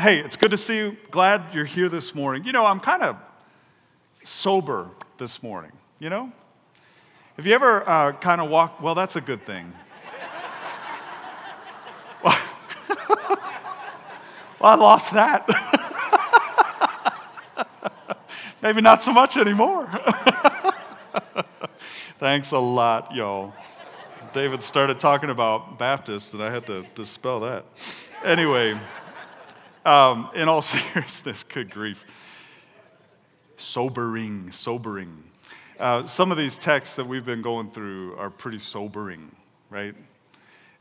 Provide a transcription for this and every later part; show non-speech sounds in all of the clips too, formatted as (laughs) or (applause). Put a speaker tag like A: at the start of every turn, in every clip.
A: Hey, it's good to see you. Glad you're here this morning. You know, I'm kind of sober this morning, you know? Have you ever uh, kind of walked? Well, that's a good thing. (laughs) well, I lost that. (laughs) Maybe not so much anymore. (laughs) Thanks a lot, y'all. David started talking about Baptists, and I had to dispel that. Anyway. Um, in all (laughs) seriousness, good grief. Sobering, sobering. Uh, some of these texts that we've been going through are pretty sobering, right?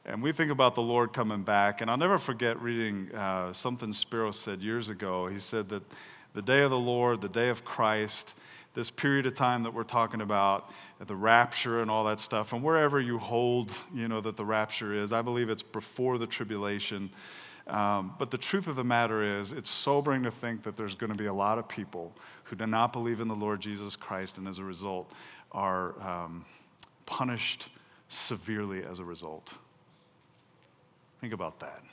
A: And we think about the Lord coming back. And I'll never forget reading uh, something Spiro said years ago. He said that the day of the Lord, the day of Christ, this period of time that we're talking about, the rapture and all that stuff, and wherever you hold, you know, that the rapture is, I believe it's before the tribulation. Um, but the truth of the matter is, it's sobering to think that there's going to be a lot of people who do not believe in the Lord Jesus Christ and as a result are um, punished severely as a result. Think about that.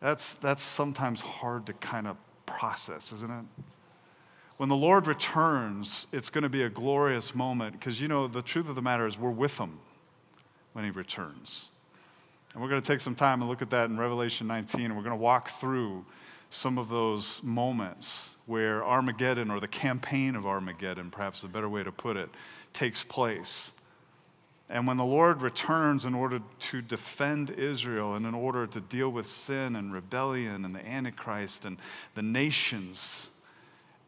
A: That's, that's sometimes hard to kind of process, isn't it? When the Lord returns, it's going to be a glorious moment because, you know, the truth of the matter is we're with Him when He returns. And we're going to take some time and look at that in Revelation 19, and we're going to walk through some of those moments where Armageddon, or the campaign of Armageddon, perhaps a better way to put it, takes place. And when the Lord returns in order to defend Israel and in order to deal with sin and rebellion and the Antichrist and the nations,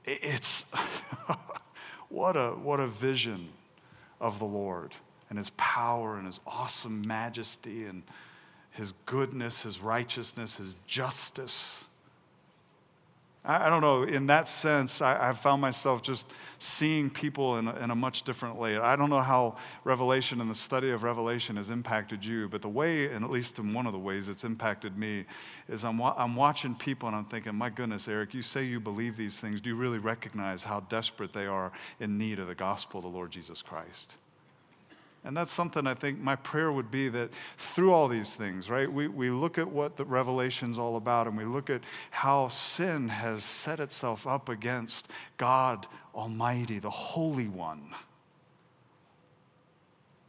A: it's (laughs) what, a, what a vision of the Lord and his power and his awesome majesty and his goodness, his righteousness, his justice. I, I don't know, in that sense, I, have found myself just seeing people in a, in a much different way. I don't know how Revelation and the study of Revelation has impacted you, but the way, and at least in one of the ways it's impacted me, is I'm, wa- I'm watching people and I'm thinking, my goodness, Eric, you say you believe these things. Do you really recognize how desperate they are in need of the gospel of the Lord Jesus Christ? And that's something I think my prayer would be that through all these things, right, we, we look at what the Revelation's all about and we look at how sin has set itself up against God Almighty, the Holy One,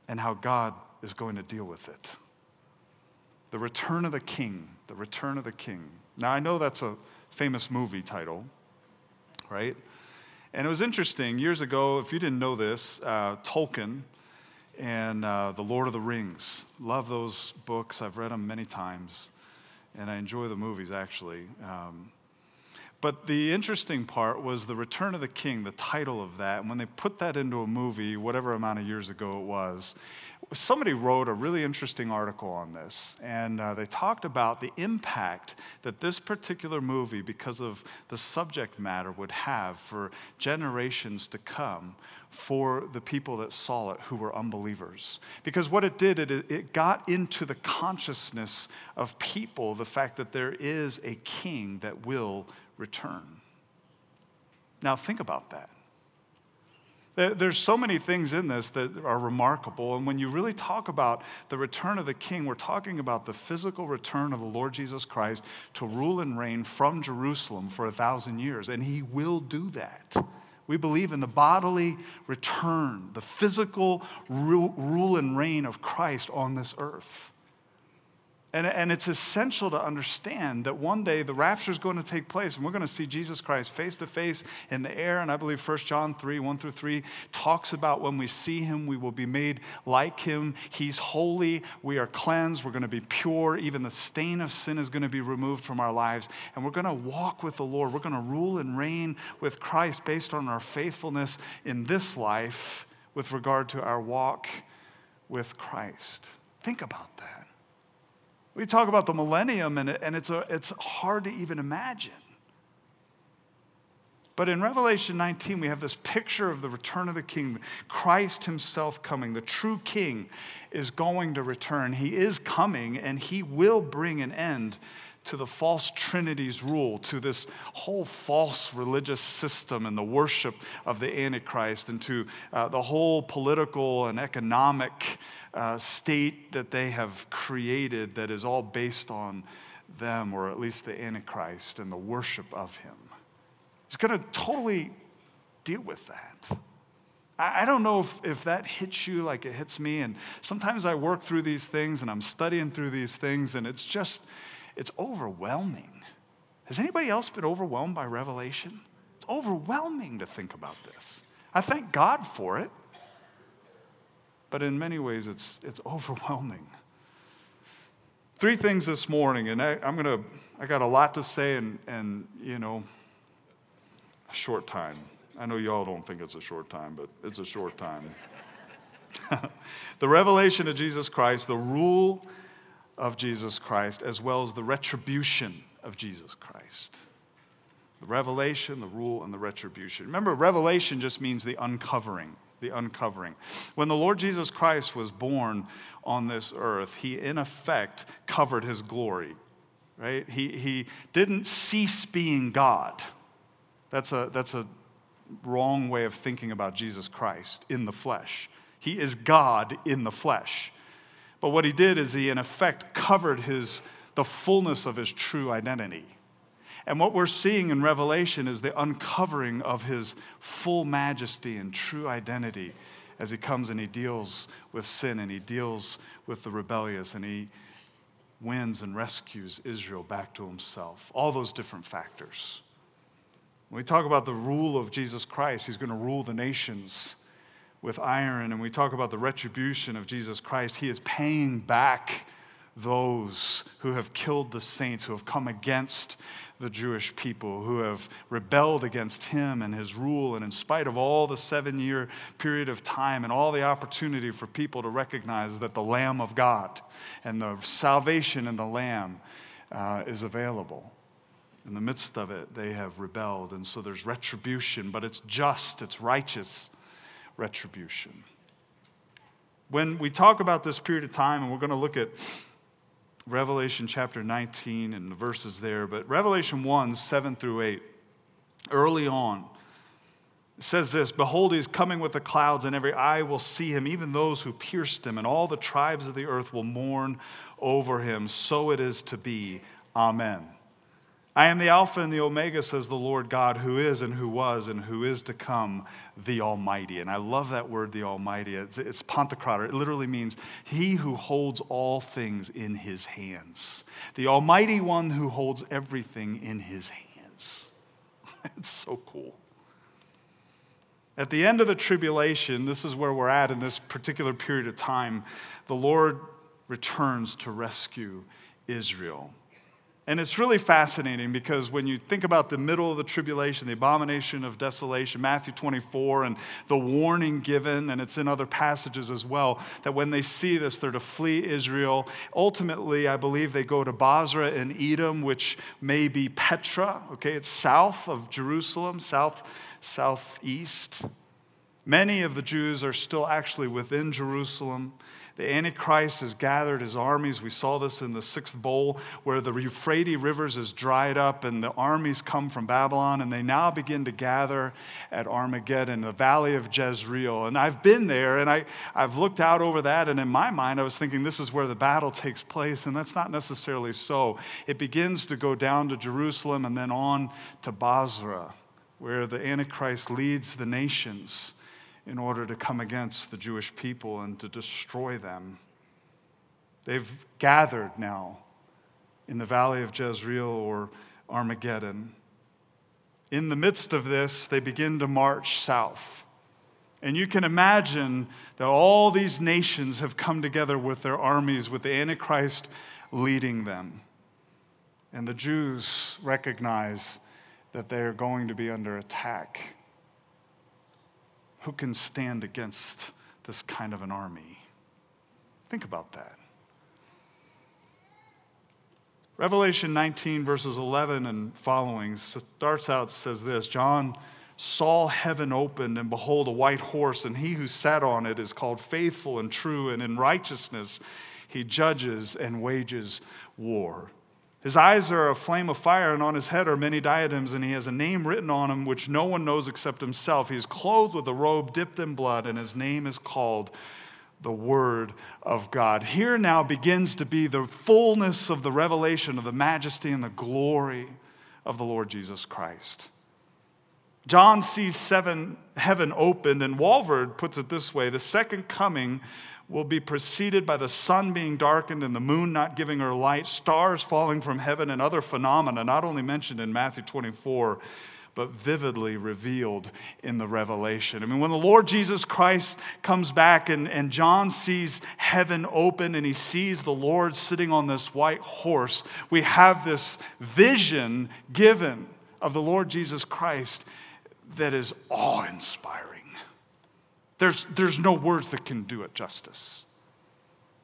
A: and how God is going to deal with it. The Return of the King, the Return of the King. Now, I know that's a famous movie title, right? And it was interesting, years ago, if you didn't know this, uh, Tolkien, and uh, The Lord of the Rings. Love those books. I've read them many times, and I enjoy the movies actually. Um, but the interesting part was The Return of the King, the title of that. And when they put that into a movie, whatever amount of years ago it was, somebody wrote a really interesting article on this. And uh, they talked about the impact that this particular movie, because of the subject matter, would have for generations to come for the people that saw it who were unbelievers. Because what it did, it, it got into the consciousness of people the fact that there is a king that will return. Now, think about that. There's so many things in this that are remarkable. And when you really talk about the return of the king, we're talking about the physical return of the Lord Jesus Christ to rule and reign from Jerusalem for a thousand years. And he will do that. We believe in the bodily return, the physical rule and reign of Christ on this earth. And, and it's essential to understand that one day the rapture is going to take place and we're going to see Jesus Christ face to face in the air. And I believe 1 John 3 1 through 3 talks about when we see him, we will be made like him. He's holy. We are cleansed. We're going to be pure. Even the stain of sin is going to be removed from our lives. And we're going to walk with the Lord. We're going to rule and reign with Christ based on our faithfulness in this life with regard to our walk with Christ. Think about that. We talk about the millennium, and, and it's, a, it's hard to even imagine. But in Revelation 19, we have this picture of the return of the king, Christ himself coming. The true king is going to return. He is coming, and he will bring an end to the false trinity's rule, to this whole false religious system and the worship of the Antichrist, and to uh, the whole political and economic uh, state that they have created that is all based on them, or at least the Antichrist, and the worship of him. He's going to totally deal with that. I don't know if, if that hits you like it hits me. And sometimes I work through these things and I'm studying through these things, and it's just, it's overwhelming. Has anybody else been overwhelmed by Revelation? It's overwhelming to think about this. I thank God for it, but in many ways, it's, it's (laughs) overwhelming. Three things this morning, and I, am to, I got a lot to say, and, and you know, a short time. I know y'all don't think it's a short time, but it's a short time. (laughs) the revelation of Jesus Christ, the rule of Jesus Christ, as well as the retribution of Jesus Christ. The revelation, the rule, and the retribution. Remember, revelation just means the uncovering, the uncovering. When the Lord Jesus Christ was born on this earth, he in effect covered his glory, right? He, he didn't cease being God. That's a, that's a wrong way of thinking about Jesus Christ in the flesh. He is God in the flesh. But what he did is he, in effect, covered his, the fullness of his true identity. And what we're seeing in Revelation is the uncovering of his full majesty and true identity as he comes and he deals with sin and he deals with the rebellious and he wins and rescues Israel back to himself. All those different factors. When we talk about the rule of Jesus Christ, he's going to rule the nations with iron. And we talk about the retribution of Jesus Christ, he is paying back those who have killed the saints, who have come against the Jewish people, who have rebelled against him and his rule. And in spite of all the seven year period of time and all the opportunity for people to recognize that the Lamb of God and the salvation in the Lamb uh, is available in the midst of it, they have rebelled. And so there's retribution, but it's just, it's righteous retribution. When we talk about this period of time, and we're going to look at Revelation chapter 19 and the verses there, but Revelation 1 7 through 8, early on, says this Behold, he is coming with the clouds, and every eye will see him, even those who pierced him, and all the tribes of the earth will mourn over him. So it is to be. Amen. I am the Alpha and the Omega, says the Lord God, who is and who was and who is to come, the Almighty. And I love that word, the Almighty. It's, it's Pantocrator. It literally means he who holds all things in his hands. The Almighty One who holds everything in his hands. (laughs) it's so cool. At the end of the tribulation, this is where we're at in this particular period of time, the Lord returns to rescue Israel. And it's really fascinating because when you think about the middle of the tribulation, the abomination of desolation, Matthew 24, and the warning given, and it's in other passages as well, that when they see this, they're to flee Israel. Ultimately, I believe they go to Bozrah in Edom, which may be Petra, okay? It's south of Jerusalem, south, southeast. Many of the Jews are still actually within Jerusalem. The Antichrist has gathered his armies. We saw this in the sixth bowl, where the Euphrates rivers is dried up and the armies come from Babylon, and they now begin to gather at Armageddon, the valley of Jezreel. And I've been there, and I, I've looked out over that, and in my mind, I was thinking this is where the battle takes place, and that's not necessarily so. It begins to go down to Jerusalem and then on to Bozrah, where the Antichrist leads the nations in order to come against the Jewish people and to destroy them. They've gathered now in the valley of Jezreel or Armageddon. In the midst of this, they begin to march south. And you can imagine that all these nations have come together with their armies, with the Antichrist leading them. And the Jews recognize that they are going to be under attack. Who can stand against this kind of an army? Think about that. Revelation 19, verses 11 and following, starts out, says this John saw heaven opened, and behold, a white horse, and he who sat on it is called faithful and true, and in righteousness he judges and wages war. His eyes are a flame of fire, and on his head are many diadems, and he has a name written on him which no one knows except himself. He is clothed with a robe dipped in blood, and his name is called the Word of God. Here now begins to be the fullness of the revelation of the majesty and the glory of the Lord Jesus Christ. John sees seven, heaven opened, and Walvoord puts it this way the second coming will be preceded by the sun being darkened and the moon not giving her light, stars falling from heaven, and other phenomena not only mentioned in Matthew 24, but vividly revealed in the revelation. I mean, when the Lord Jesus Christ comes back and, and John sees heaven open and he sees the Lord sitting on this white horse, we have this vision given of the Lord Jesus Christ that is awe inspiring. There's, there's no words that can do it justice.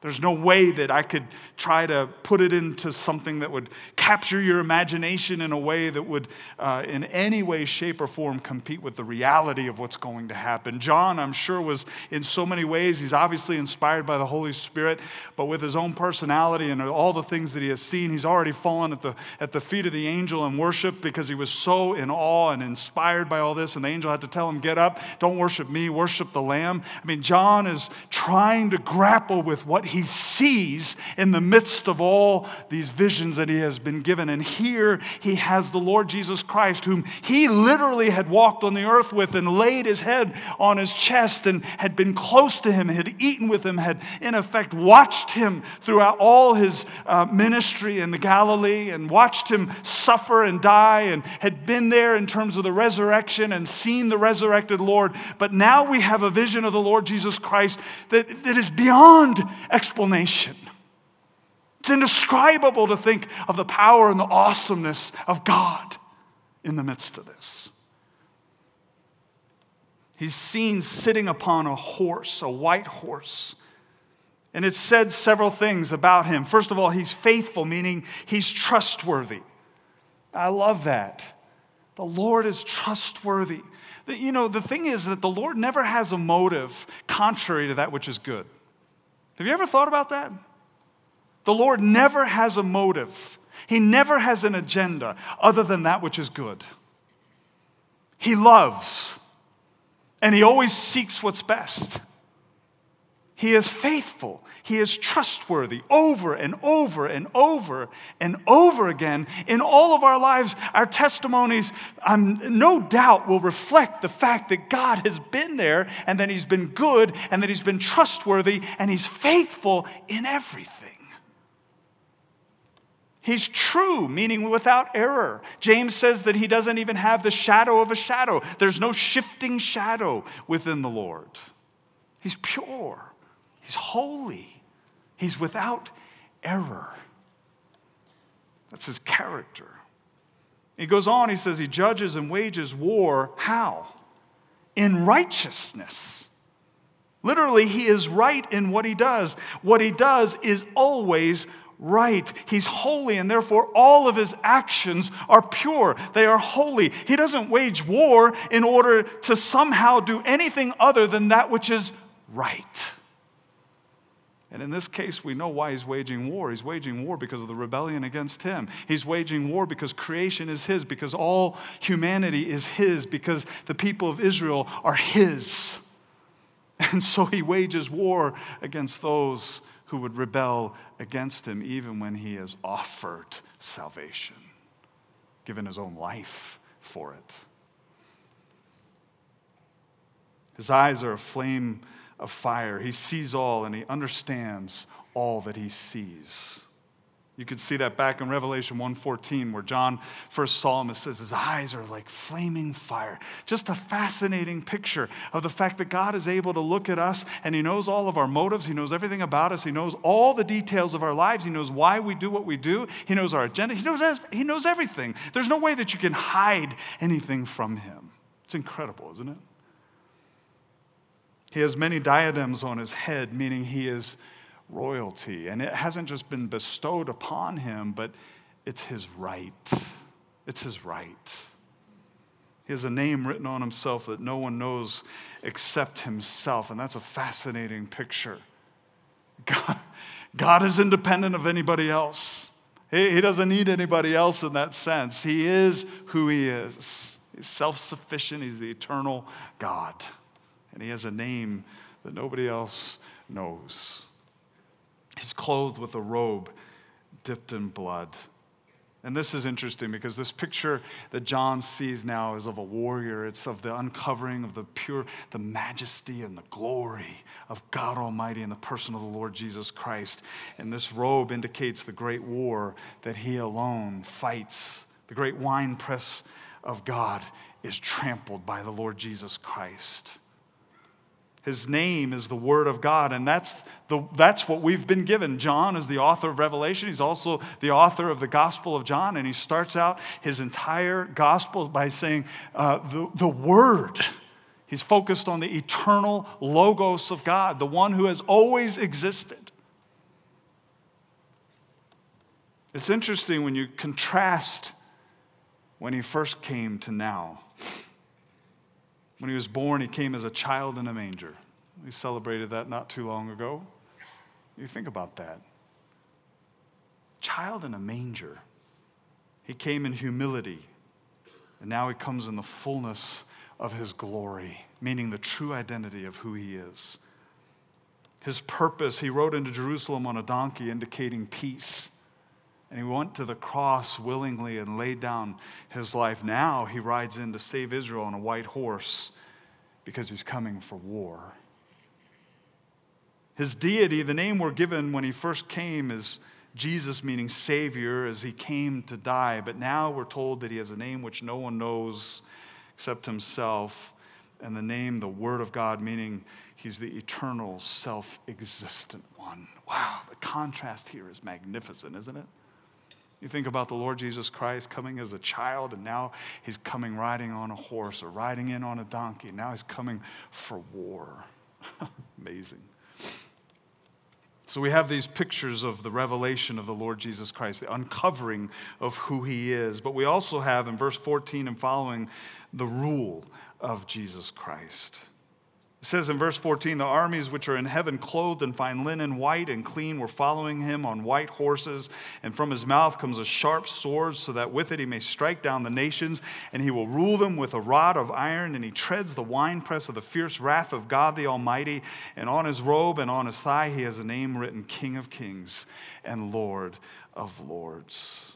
A: There's no way that I could try to put it into something that would capture your imagination in a way that would, uh, in any way, shape, or form, compete with the reality of what's going to happen. John, I'm sure, was in so many ways, he's obviously inspired by the Holy Spirit, but with his own personality and all the things that he has seen, he's already fallen at the, at the feet of the angel in worship because he was so in awe and inspired by all this. And the angel had to tell him, Get up, don't worship me, worship the Lamb. I mean, John is trying to grapple with what he sees in the midst of all these visions that he has been given. And here he has the Lord Jesus Christ, whom he literally had walked on the earth with and laid his head on his chest and had been close to him, had eaten with him, had in effect watched him throughout all his uh, ministry in the Galilee and watched him suffer and die and had been there in terms of the resurrection and seen the resurrected Lord. But now we have a vision of the Lord Jesus Christ that, that is beyond explanation. It's indescribable to think of the power and the awesomeness of God in the midst of this. He's seen sitting upon a horse, a white horse. And it said several things about him. First of all, he's faithful, meaning he's trustworthy. I love that. The Lord is trustworthy. You know, the thing is that the Lord never has a motive contrary to that which is good. Have you ever thought about that? The Lord never has a motive, He never has an agenda other than that which is good. He loves, and He always seeks what's best. He is faithful. He is trustworthy over and over and over and over again. In all of our lives, our testimonies, um, no doubt, will reflect the fact that God has been there and that He's been good and that He's been trustworthy and He's faithful in everything. He's true, meaning without error. James says that he doesn't even have the shadow of a shadow. There's no shifting shadow within the Lord. He's pure. He's holy. He's without error. That's his character. He goes on, he says, He judges and wages war. How? In righteousness. Literally, he is right in what he does. What he does is always right. He's holy, and therefore all of his actions are pure. They are holy. He doesn't wage war in order to somehow do anything other than that which is right. And in this case, we know why he's waging war. He's waging war because of the rebellion against him. He's waging war because creation is his, because all humanity is his, because the people of Israel are his. (laughs) And so he wages war against those who would rebel against him, even when he has offered salvation, given his own life for it. His eyes are a flame of fire. He sees all and he understands all that he sees. You can see that back in Revelation 1:14 where John first saw him. It says his eyes are like flaming fire. Just a fascinating picture of the fact that God is able to look at us and he knows all of our motives. He knows everything about us. He knows all the details of our lives. He knows why we do what we do. He knows our agenda. He knows, he knows everything. There's no way that you can hide anything from him. It's incredible, isn't it? He has many diadems on his head, meaning he is royalty. And it hasn't just been bestowed upon him, but it's his right. It's his right. He has a name written on himself that no one knows except himself. And that's a fascinating picture. God, God is independent of anybody else. He, he doesn't need anybody else in that sense. He is who he is. He's self sufficient, he's the eternal God and he has a name that nobody else knows. He's clothed with a robe dipped in blood. And this is interesting because this picture that John sees now is of a warrior. It's of the uncovering of the pure, the majesty and the glory of God Almighty in the person of the Lord Jesus Christ. And this robe indicates the great war that he alone fights. The great winepress of God is trampled by the Lord Jesus Christ. His name is the Word of God, and that's, the, that's what we've been given. John is the author of Revelation. He's also the author of the Gospel of John, and he starts out his entire Gospel by saying, uh, the, the Word. He's focused on the eternal Logos of God, the one who has always existed. It's interesting when you contrast when he first came to now. When he was born, he came as a child in a manger. We celebrated that not too long ago. You think about that. Child in a manger. He came in humility, and now he comes in the fullness of his glory, meaning the true identity of who he is. His purpose, he rode into Jerusalem on a donkey, indicating peace. And he went to the cross willingly and laid down his life. Now he rides in to save Israel on a white horse because he's coming for war. His deity, the name we're given when he first came, is Jesus, meaning Savior, as he came to die. But now we're told that he has a name which no one knows except himself, and the name, the Word of God, meaning he's the eternal, self existent one. Wow, the contrast here is magnificent, isn't it? You think about the Lord Jesus Christ coming as a child, and now he's coming riding on a horse or riding in on a donkey. Now he's coming for war. (laughs) Amazing. So we have these pictures of the revelation of the Lord Jesus Christ, the uncovering of who he is. But we also have in verse 14 and following the rule of Jesus Christ. Says in verse 14, the armies which are in heaven, clothed in fine linen, white and clean, were following him on white horses. And from his mouth comes a sharp sword, so that with it he may strike down the nations. And he will rule them with a rod of iron. And he treads the winepress of the fierce wrath of God the Almighty. And on his robe and on his thigh he has a name written King of Kings and Lord of Lords.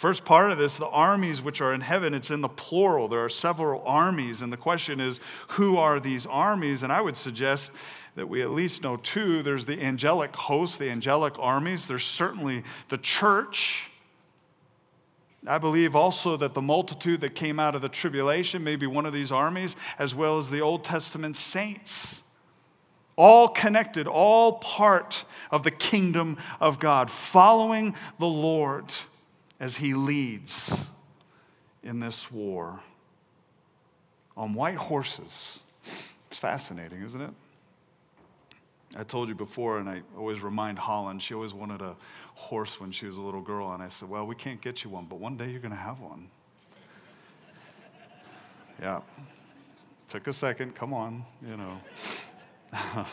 A: First part of this, the armies which are in heaven, it's in the plural. There are several armies, and the question is, who are these armies? And I would suggest that we at least know two. There's the angelic host, the angelic armies. There's certainly the church. I believe also that the multitude that came out of the tribulation may be one of these armies, as well as the Old Testament saints. All connected, all part of the kingdom of God, following the Lord as he leads in this war on white horses. It's fascinating, isn't it? I told you before, and I always remind Holland, she always wanted a horse when she was a little girl. And I said, Well, we can't get you one, but one day you're going to have one. (laughs) yeah. Took a second, come on, you know. (laughs)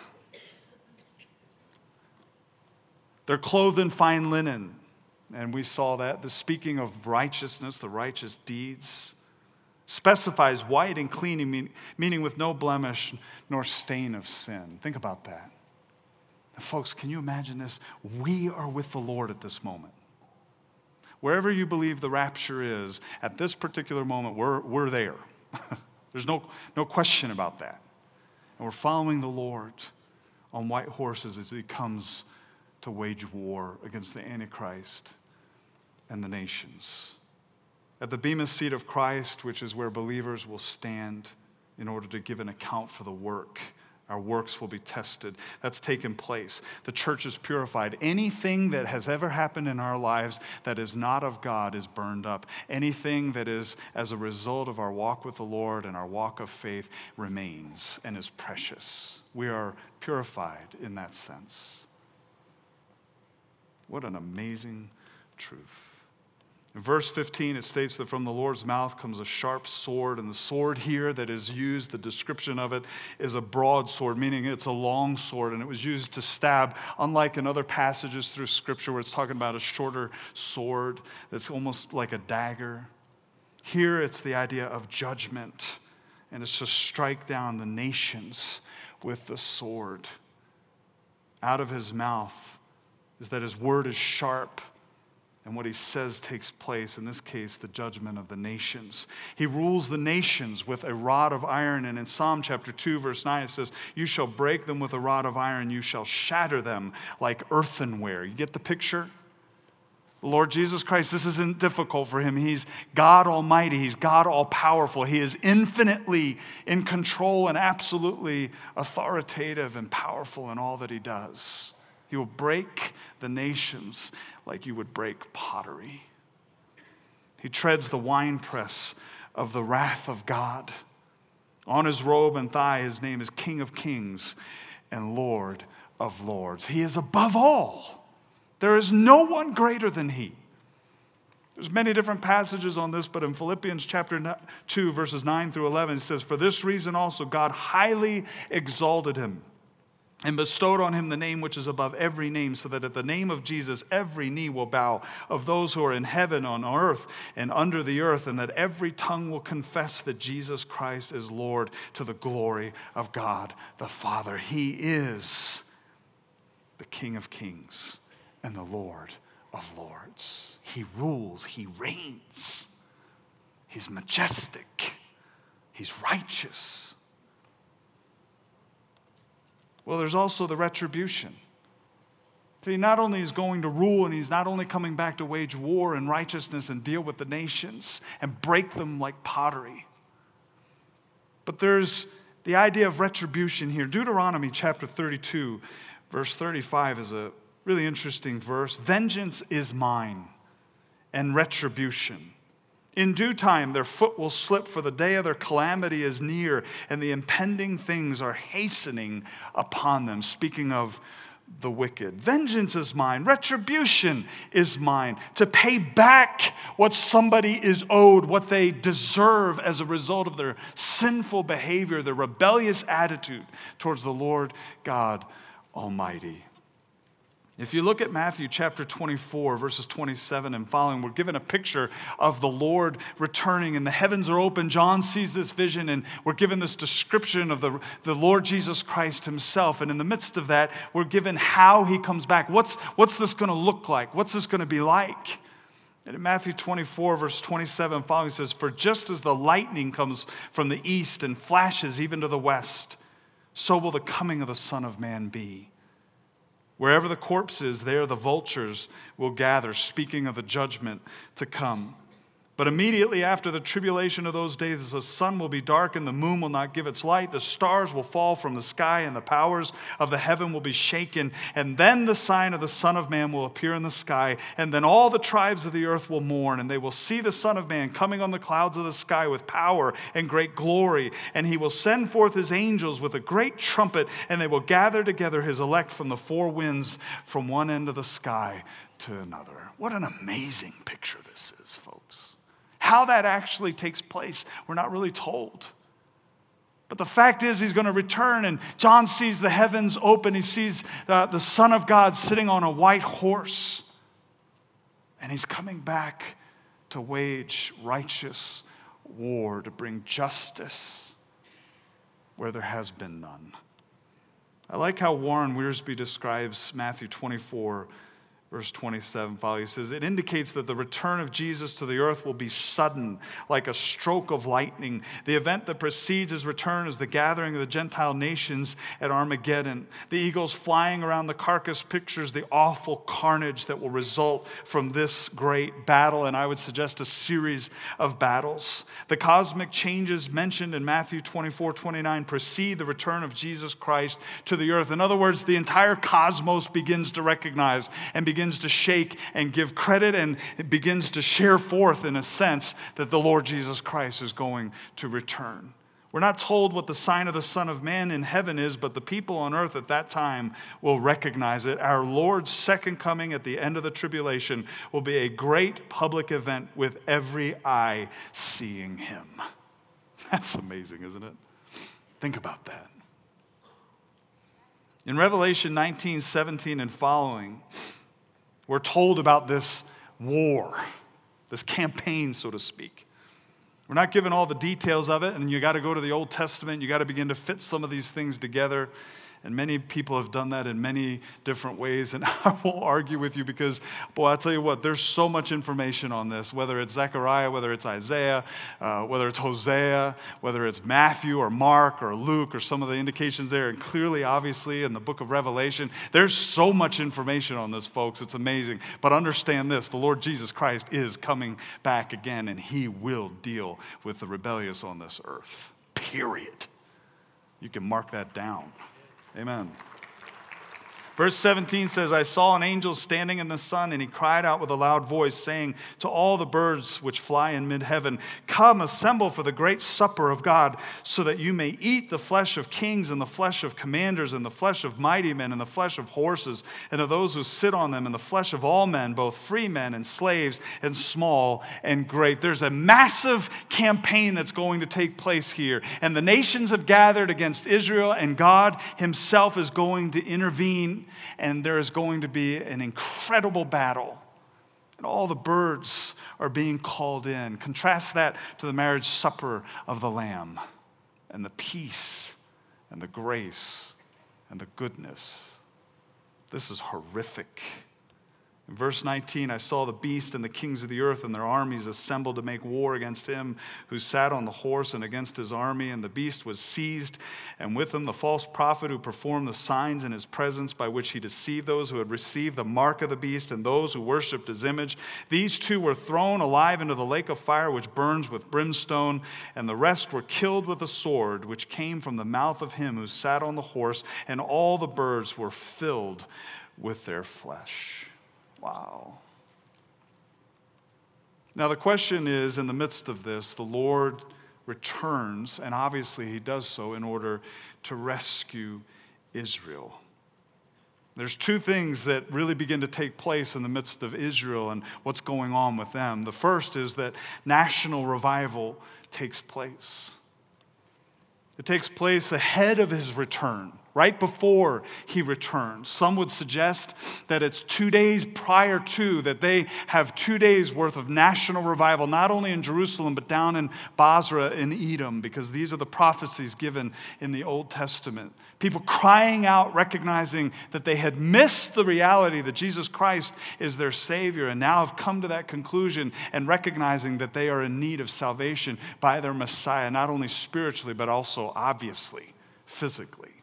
A: They're clothed in fine linen. And we saw that. The speaking of righteousness, the righteous deeds, specifies white and clean, meaning with no blemish nor stain of sin. Think about that. Folks, can you imagine this? We are with the Lord at this moment. Wherever you believe the rapture is, at this particular moment, we're, we're there. (laughs) There's no, no question about that. And we're following the Lord on white horses as he comes to wage war against the Antichrist and the nations. At the Bema seat of Christ, which is where believers will stand in order to give an account for the work, our works will be tested. That's taken place. The church is purified. Anything that has ever happened in our lives that is not of God is burned up. Anything that is as a result of our walk with the Lord and our walk of faith remains and is precious. We are purified in that sense. What an amazing truth. In verse 15, it states that from the Lord's mouth comes a sharp sword, and the sword here that is used, the description of it, is a broadsword, meaning it's a long sword, and it was used to stab, unlike in other passages through Scripture where it's talking about a shorter sword that's almost like a dagger. Here it's the idea of judgment, and it's to strike down the nations with the sword. out of his mouth is that his word is sharp and what he says takes place, in this case, the judgment of the nations. He rules the nations with a rod of iron. And in Psalm chapter 2, verse 9, it says, You shall break them with a rod of iron, you shall shatter them like earthenware. You get the picture? The Lord Jesus Christ, this isn't difficult for him. He's God Almighty, He's God All Powerful. He is infinitely in control and absolutely authoritative and powerful in all that He does. He will break the nations like you would break pottery. He treads the winepress of the wrath of God. On his robe and thigh, his name is King of Kings and Lord of Lords. He is above all. There is no one greater than he. There's many different passages on this, but in Philippians chapter 2, verses 9 through 11, it says, For this reason also God highly exalted him and bestowed on him the name which is above every name, so that at the name of Jesus every knee will bow of those who are in heaven, on earth, and under the earth, and that every tongue will confess that Jesus Christ is Lord to the glory of God the Father. He is the King of kings and the Lord of lords. He rules, he reigns, he's majestic, he's righteous. Well, there's also the retribution. See, not only is going to rule, and he's not only coming back to wage war and righteousness and deal with the nations and break them like pottery, but there's the idea of retribution here. Deuteronomy chapter 32, verse 35 is a really interesting verse. Vengeance is mine, and retribution in due time, their foot will slip, for the day of their calamity is near, and the impending things are hastening upon them. Speaking of the wicked. Vengeance is mine, retribution is mine, to pay back what somebody is owed, what they deserve as a result of their sinful behavior, their rebellious attitude towards the Lord God Almighty. If you look at Matthew chapter 24, verses 27 and following, we're given a picture of the Lord returning, and the heavens are open. John sees this vision, and we're given this description of the, the Lord Jesus Christ himself. And in the midst of that, we're given how he comes back. What's, what's this going to look like? What's this going to be like? And in Matthew 24, verse 27 following, says, For just as the lightning comes from the east and flashes even to the west, so will the coming of the Son of Man be. Wherever the corpse is, there the vultures will gather, speaking of the judgment to come. But immediately after the tribulation of those days, the sun will be darkened, the moon will not give its light, the stars will fall from the sky, and the powers of the heaven will be shaken. And then the sign of the Son of Man will appear in the sky, and then all the tribes of the earth will mourn, and they will see the Son of Man coming on the clouds of the sky with power and great glory. And he will send forth his angels with a great trumpet, and they will gather together his elect from the four winds, from one end of the sky to another. What an amazing picture this is, folks. How that actually takes place, we're not really told. But the fact is, he's going to return, and John sees the heavens open. He sees uh, the Son of God sitting on a white horse, and he's coming back to wage righteous war, to bring justice where there has been none. I like how Warren Wiersbe describes Matthew 24 Verse 27 follow, he says, It indicates that the return of Jesus to the earth will be sudden, like a stroke of lightning. The event that precedes his return is the gathering of the Gentile nations at Armageddon. The eagles flying around the carcass pictures the awful carnage that will result from this great battle, and I would suggest a series of battles. The cosmic changes mentioned in Matthew 24 29 precede the return of Jesus Christ to the earth. In other words, the entire cosmos begins to recognize and begin begins to shake and give credit and it begins to share forth, in a sense, that the Lord Jesus Christ is going to return. We're not told what the sign of the Son of Man in heaven is, but the people on earth at that time will recognize it. Our Lord's second coming at the end of the tribulation will be a great public event with every eye seeing him. (laughs) That's amazing, isn't it? Think about that. In Revelation 19 17 and following, we're told about this war, this campaign, so to speak. We're not given all the details of it, and you got to go to the Old Testament. You got to begin to fit some of these things together. And many people have done that in many different ways. And (laughs) I won't argue with you because, boy, I'll tell you what, there's so much information on this, whether it's Zechariah, whether it's Isaiah, uh, whether it's Hosea, whether it's Matthew or Mark or Luke or some of the indications there. And clearly, obviously, in the book of Revelation, there's so much information on this, folks. It's amazing. But understand this the Lord Jesus Christ is coming back again, and he will deal with the rebellious on this earth. Period. You can mark that down. Amen. Verse 17 says, I saw an angel standing in the sun, and he cried out with a loud voice, saying to all the birds which fly in mid heaven, Come, assemble for the great supper of God, so that you may eat the flesh of kings, and the flesh of commanders, and the flesh of mighty men, and the flesh of horses, and of those who sit on them, and the flesh of all men, both free men and slaves, and small and great. There's a massive campaign that's going to take place here, and the nations have gathered against Israel, and God Himself is going to intervene and there is going to be an incredible battle. And all the birds are being called in. Contrast that to the marriage supper of the Lamb and the peace and the grace and the goodness. This is horrific. In verse 19, I saw the beast and the kings of the earth and their armies assembled to make war against him who sat on the horse and against his army. And the beast was seized, and with him the false prophet who performed the signs in his presence by which he deceived those who had received the mark of the beast and those who worshipped his image. These two were thrown alive into the lake of fire which burns with brimstone, and the rest were killed with a sword which came from the mouth of him who sat on the horse, and all the birds were filled with their flesh. Wow. Now, the question is in the midst of this, the Lord returns, and obviously he does so in order to rescue Israel. There's two things that really begin to take place in the midst of Israel and what's going on with them. The first is that national revival takes place. It takes place ahead of his return right before he returns. Some would suggest that it's two days prior to, that they have two days worth of national revival, not only in Jerusalem, but down in Bozrah in Edom, because these are the prophecies given in the Old Testament. People crying out, recognizing that they had missed the reality that Jesus Christ is their Savior, and now have come to that conclusion and recognizing that they are in need of salvation by their Messiah, not only spiritually, but also obviously, physically.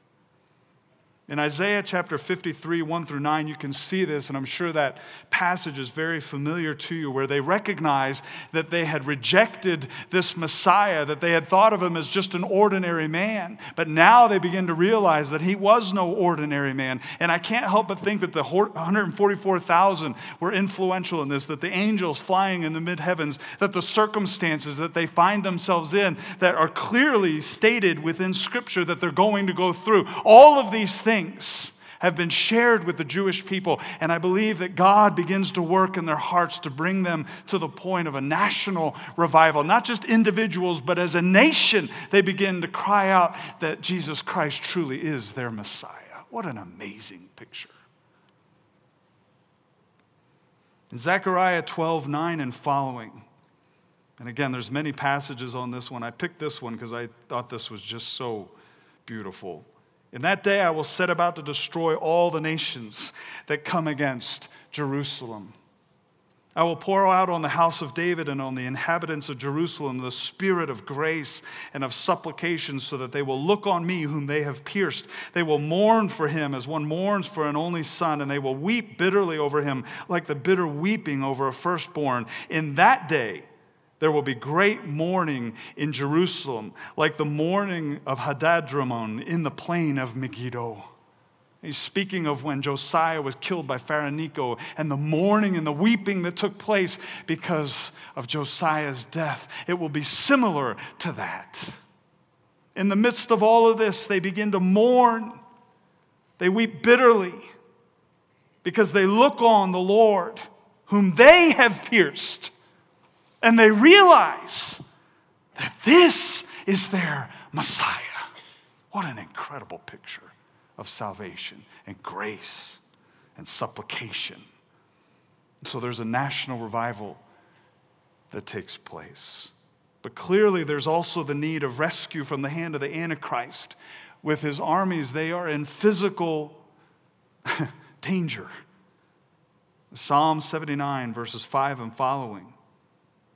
A: In Isaiah chapter 53, 1 through 9, you can see this, and I'm sure that passage is very familiar to you, where they recognize that they had rejected this Messiah, that they had thought of him as just an ordinary man. But now they begin to realize that he was no ordinary man. And I can't help but think that the 144,000 were influential in this, that the angels flying in the mid heavens, that the circumstances that they find themselves in that are clearly stated within Scripture that they're going to go through, all of these things have been shared with the Jewish people. And I believe that God begins to work in their hearts to bring them to the point of a national revival. Not just individuals, but as a nation, they begin to cry out that Jesus Christ truly is their Messiah. What an amazing picture. In Zechariah 12, 9 and following, and again, there's many passages on this one. I picked this one because I thought this was just so beautiful. In that day, I will set about to destroy all the nations that come against Jerusalem. I will pour out on the house of David and on the inhabitants of Jerusalem the spirit of grace and of supplication, so that they will look on me whom they have pierced. They will mourn for him as one mourns for an only son, and they will weep bitterly over him like the bitter weeping over a firstborn. In that day, there will be great mourning in Jerusalem, like the mourning of Hadadrimmon in the plain of Megiddo. He's speaking of when Josiah was killed by Pharaoh Necho and the mourning and the weeping that took place because of Josiah's death. It will be similar to that. In the midst of all of this, they begin to mourn. They weep bitterly because they look on the Lord, whom they have pierced and they realize that this is their Messiah. What an incredible picture of salvation and grace and supplication. So there's a national revival that takes place. But clearly, there's also the need of rescue from the hand of the Antichrist with his armies, they are in physical (laughs) danger. Psalm 79, verses 5 and following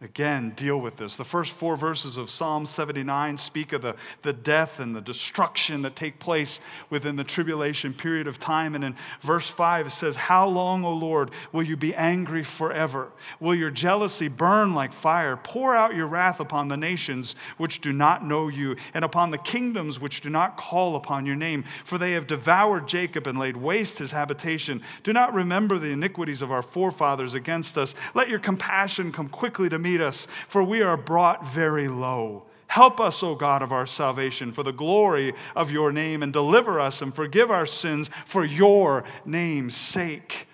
A: again deal with this. The first four verses of Psalm 79 speak of the, the death and the destruction that take place within the tribulation period of time. And in verse 5, it says, How long, O Lord, will you be angry forever? Will your jealousy burn like fire? Pour out your wrath upon the nations which do not know you, and upon the kingdoms which do not call upon your name. For they have devoured Jacob and laid waste his habitation. Do not remember the iniquities of our forefathers against us. Let your compassion come quickly to me meet us, for we are brought very low. Help us, O God of our salvation, for the glory of your name, and deliver us and forgive our sins for your name's sake.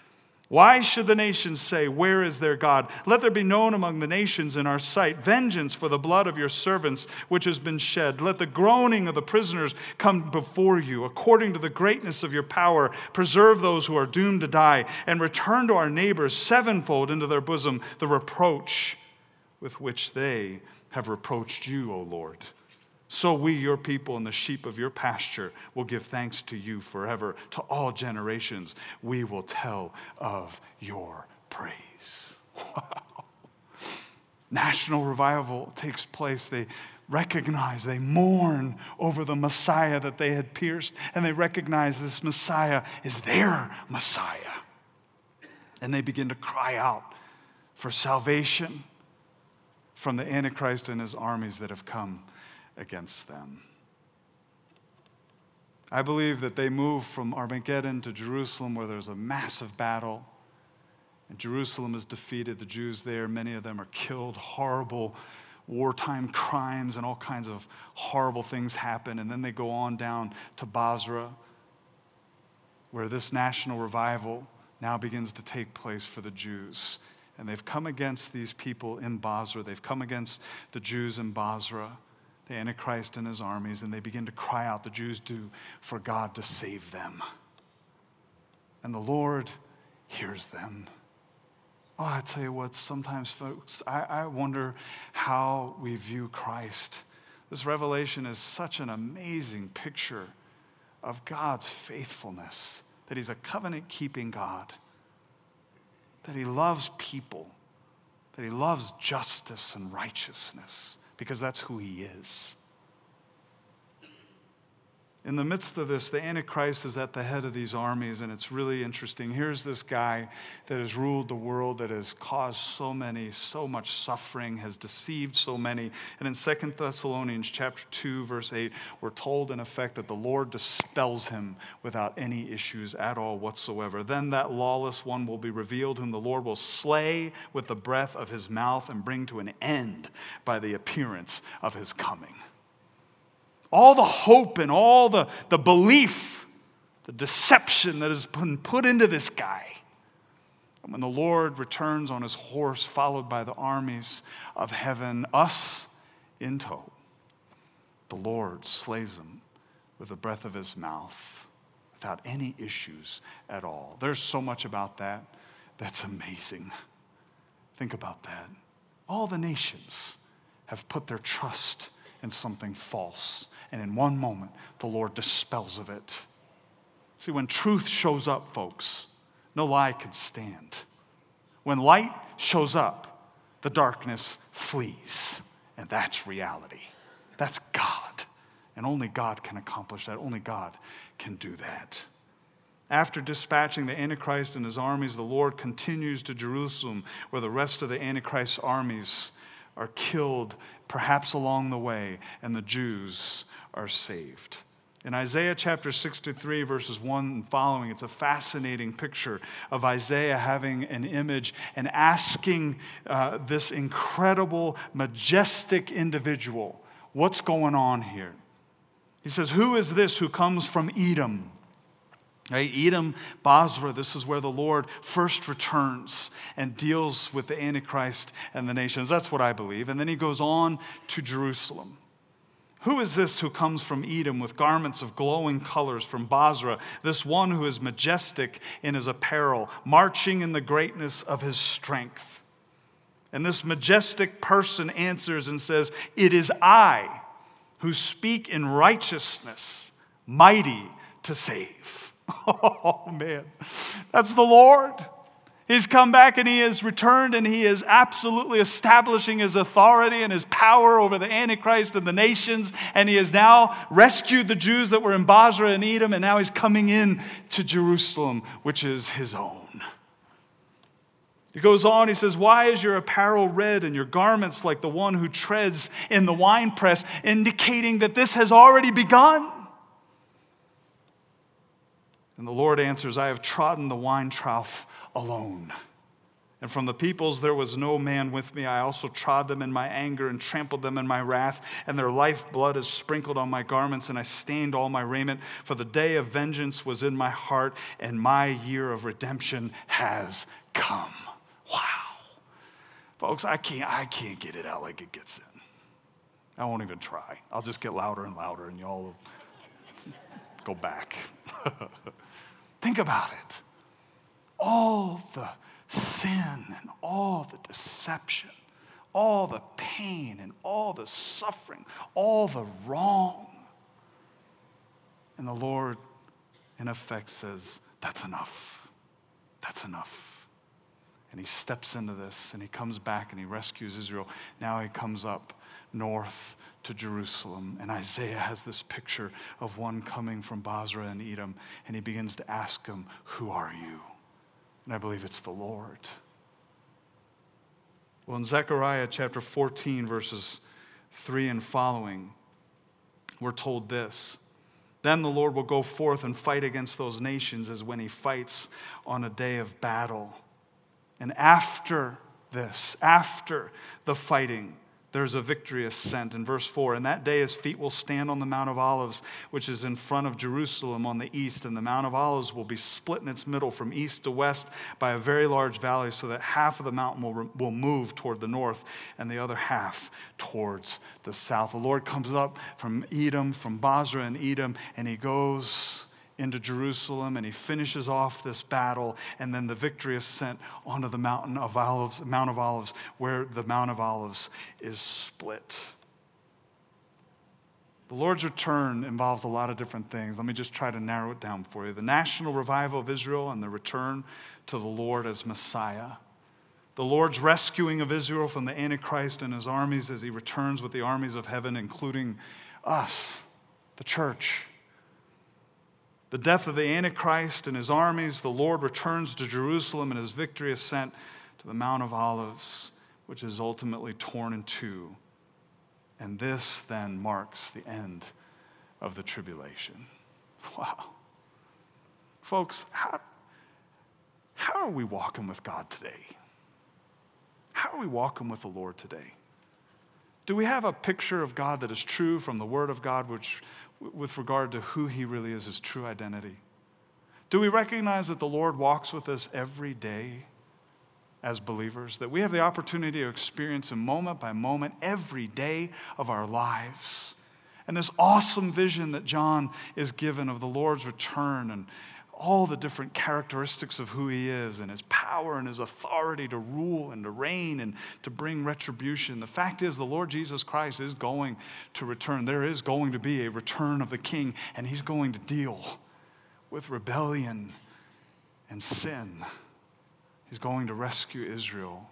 A: Why should the nations say, Where is their God? Let there be known among the nations in our sight vengeance for the blood of your servants which has been shed. Let the groaning of the prisoners come before you. According to the greatness of your power, preserve those who are doomed to die, and return to our neighbors sevenfold into their bosom the reproach with which they have reproached you, O Lord. So we, your people, and the sheep of your pasture, will give thanks to you forever. To all generations, we will tell of your praise. Wow. (laughs) National revival takes place. They recognize, they mourn over the Messiah that they had pierced, and they recognize this Messiah is their Messiah. And they begin to cry out for salvation from the Antichrist and his armies that have come against them. I believe that they move from Armageddon to Jerusalem where there's a massive battle. And Jerusalem is defeated. The Jews there, many of them are killed. Horrible wartime crimes and all kinds of horrible things happen. And then they go on down to Bozrah, where this national revival now begins to take place for the Jews. And they've come against these people in Bozrah. They've come against the Jews in Bozrah, the Antichrist and his armies, and they begin to cry out, the Jews do, for God to save them. And the Lord hears them. Oh, I tell you what, sometimes, folks, I, I wonder how we view Christ. This revelation is such an amazing picture of God's faithfulness, that He's a covenant keeping God that he loves people, that he loves justice and righteousness, because that's who he is in the midst of this, the Antichrist is at the head of these armies, and it's really interesting. Here's this guy that has ruled the world, that has caused so many, so much suffering, has deceived so many. And in Second Thessalonians chapter 2, verse 8, we're told in effect that the Lord dispels him without any issues at all whatsoever. Then that lawless one will be revealed, whom the Lord will slay with the breath of his mouth and bring to an end by the appearance of his coming all the hope and all the, the belief, the deception that has been put into this guy. And when the Lord returns on his horse, followed by the armies of heaven, us in tow, the Lord slays him with the breath of his mouth without any issues at all. There's so much about that that's amazing. Think about that. All the nations have put their trust in something false and in one moment, the Lord dispels of it. See, when truth shows up, folks, no lie can stand. When light shows up, the darkness flees. And that's reality. That's God. And only God can accomplish that. Only God can do that. After dispatching the Antichrist and his armies, the Lord continues to Jerusalem, where the rest of the Antichrist's armies are killed, perhaps along the way, and the Jews are saved. In Isaiah chapter 63, verses 1 and following, it's a fascinating picture of Isaiah having an image and asking uh, this incredible, majestic individual, What's going on here? He says, Who is this who comes from Edom? Right? Edom, Bozrah, this is where the Lord first returns and deals with the Antichrist and the nations. That's what I believe. And then he goes on to Jerusalem. Who is this who comes from Edom with garments of glowing colors from Bozrah? This one who is majestic in his apparel, marching in the greatness of his strength. And this majestic person answers and says, It is I who speak in righteousness mighty to save. (laughs) Oh, man. That's the Lord. He's come back and he has returned and he is absolutely establishing his authority and his power over the Antichrist and the nations. And he has now rescued the Jews that were in Bozrah and Edom, and now he's coming in to Jerusalem, which is his own. He goes on, he says, Why is your apparel red and your garments like the one who treads in the winepress, indicating that this has already begun? And the Lord answers, I have trodden the wine trough alone. And from the peoples there was no man with me. I also trod them in my anger and trampled them in my wrath, and their lifeblood is sprinkled on my garments, and I stained all my raiment. For the day of vengeance was in my heart, and my year of redemption has come. Wow. Folks, I can't, I can't get it out like it gets in. I won't even try. I'll just get louder and louder, and y'all go back. (laughs) Think about it all the sin and all the deception, all the pain and all the suffering, all the wrong. And the Lord, in effect, says, That's enough. That's enough. And he steps into this and he comes back and he rescues Israel. Now he comes up north to Jerusalem. And Isaiah has this picture of one coming from Bozrah and Edom. And he begins to ask him, Who are you? And I believe it's the Lord. Well, in Zechariah chapter 14, verses 3 and following, we're told this. Then the Lord will go forth and fight against those nations as when he fights on a day of battle. And after this, after the fighting, there's a victory ascent. In verse 4, and that day his feet will stand on the Mount of Olives, which is in front of Jerusalem on the east, and the Mount of Olives will be split in its middle from east to west by a very large valley, so that half of the mountain will, will move toward the north and the other half towards the south. The Lord comes up from Edom, from Bozrah and Edom, and he goes into Jerusalem and he finishes off this battle and then the victory is sent onto the mountain of olives Mount of Olives where the Mount of Olives is split. The Lord's return involves a lot of different things. Let me just try to narrow it down for you. The national revival of Israel and the return to the Lord as Messiah. The Lord's rescuing of Israel from the Antichrist and his armies as he returns with the armies of heaven, including us, the church the death of the Antichrist and his armies, the Lord returns to Jerusalem and his victory is sent to the Mount of Olives, which is ultimately torn in two. And this then marks the end of the tribulation. (laughs) Wow. Folks, how, how are we walking with God today? How are we walking with the Lord today? Do we have a picture of God that is true from the Word of God, which with regard to who he really is, his true identity? Do we recognize that the Lord walks with us every day as believers? That we have the opportunity to experience Him moment by moment every day of our lives? And this awesome vision that John is given of the Lord's return and all the different characteristics of who he is and his power and his authority to rule and to reign and to bring retribution. The fact is, the Lord Jesus Christ is going to return. There is going to be a return of the king, and he's going to deal with rebellion and sin. He's going to rescue Israel.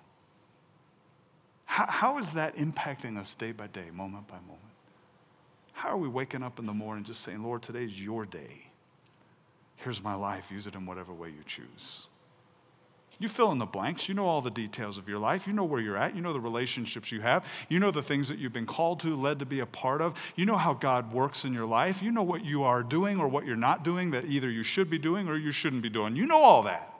A: How, how is that impacting us day by day, moment by moment? How are we waking up in the morning just saying, Lord, today's your day? Here's my life. Use it in whatever way you choose. You fill in the blanks. You know all the details of your life. You know where you're at. You know the relationships you have. You know the things that you've been called to, led to be a part of. You know how God works in your life. You know what you are doing or what you're not doing that either you should be doing or you shouldn't be doing. You know all that.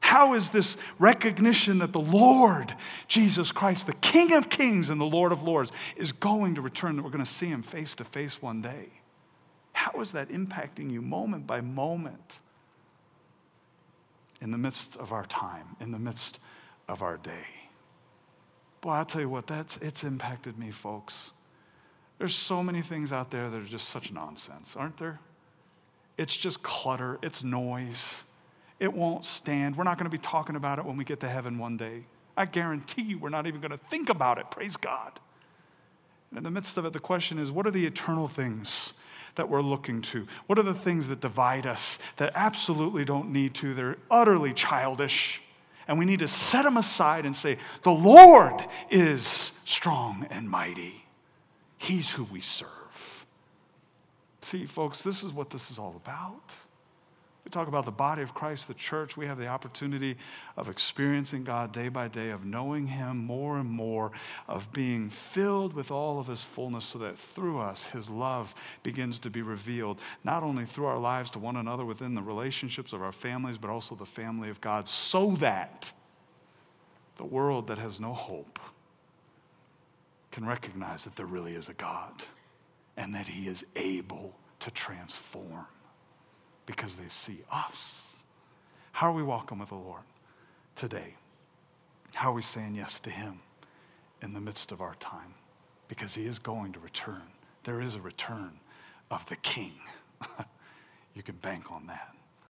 A: How is this recognition that the Lord, Jesus Christ, the King of Kings and the Lord of Lords, is going to return, that we're going to see him face to face one day? How is that impacting you moment by moment in the midst of our time, in the midst of our day? Boy, I'll tell you what, that's, it's impacted me, folks. There's so many things out there that are just such nonsense, aren't there? It's just clutter, it's noise. It won't stand. We're not going to be talking about it when we get to heaven one day. I guarantee you we're not even going to think about it. Praise God. And in the midst of it, the question is what are the eternal things that we're looking to? What are the things that divide us that absolutely don't need to? They're utterly childish. And we need to set them aside and say, The Lord is strong and mighty. He's who we serve. See, folks, this is what this is all about. We talk about the body of Christ, the church. We have the opportunity of experiencing God day by day, of knowing Him more and more, of being filled with all of His fullness, so that through us, His love begins to be revealed, not only through our lives to one another within the relationships of our families, but also the family of God, so that the world that has no hope can recognize that there really is a God and that He is able to transform because they see us. How are we walking with the Lord today? How are we saying yes to Him in the midst of our time? Because He is going to return. There is a return of the King. (laughs) you can bank on that.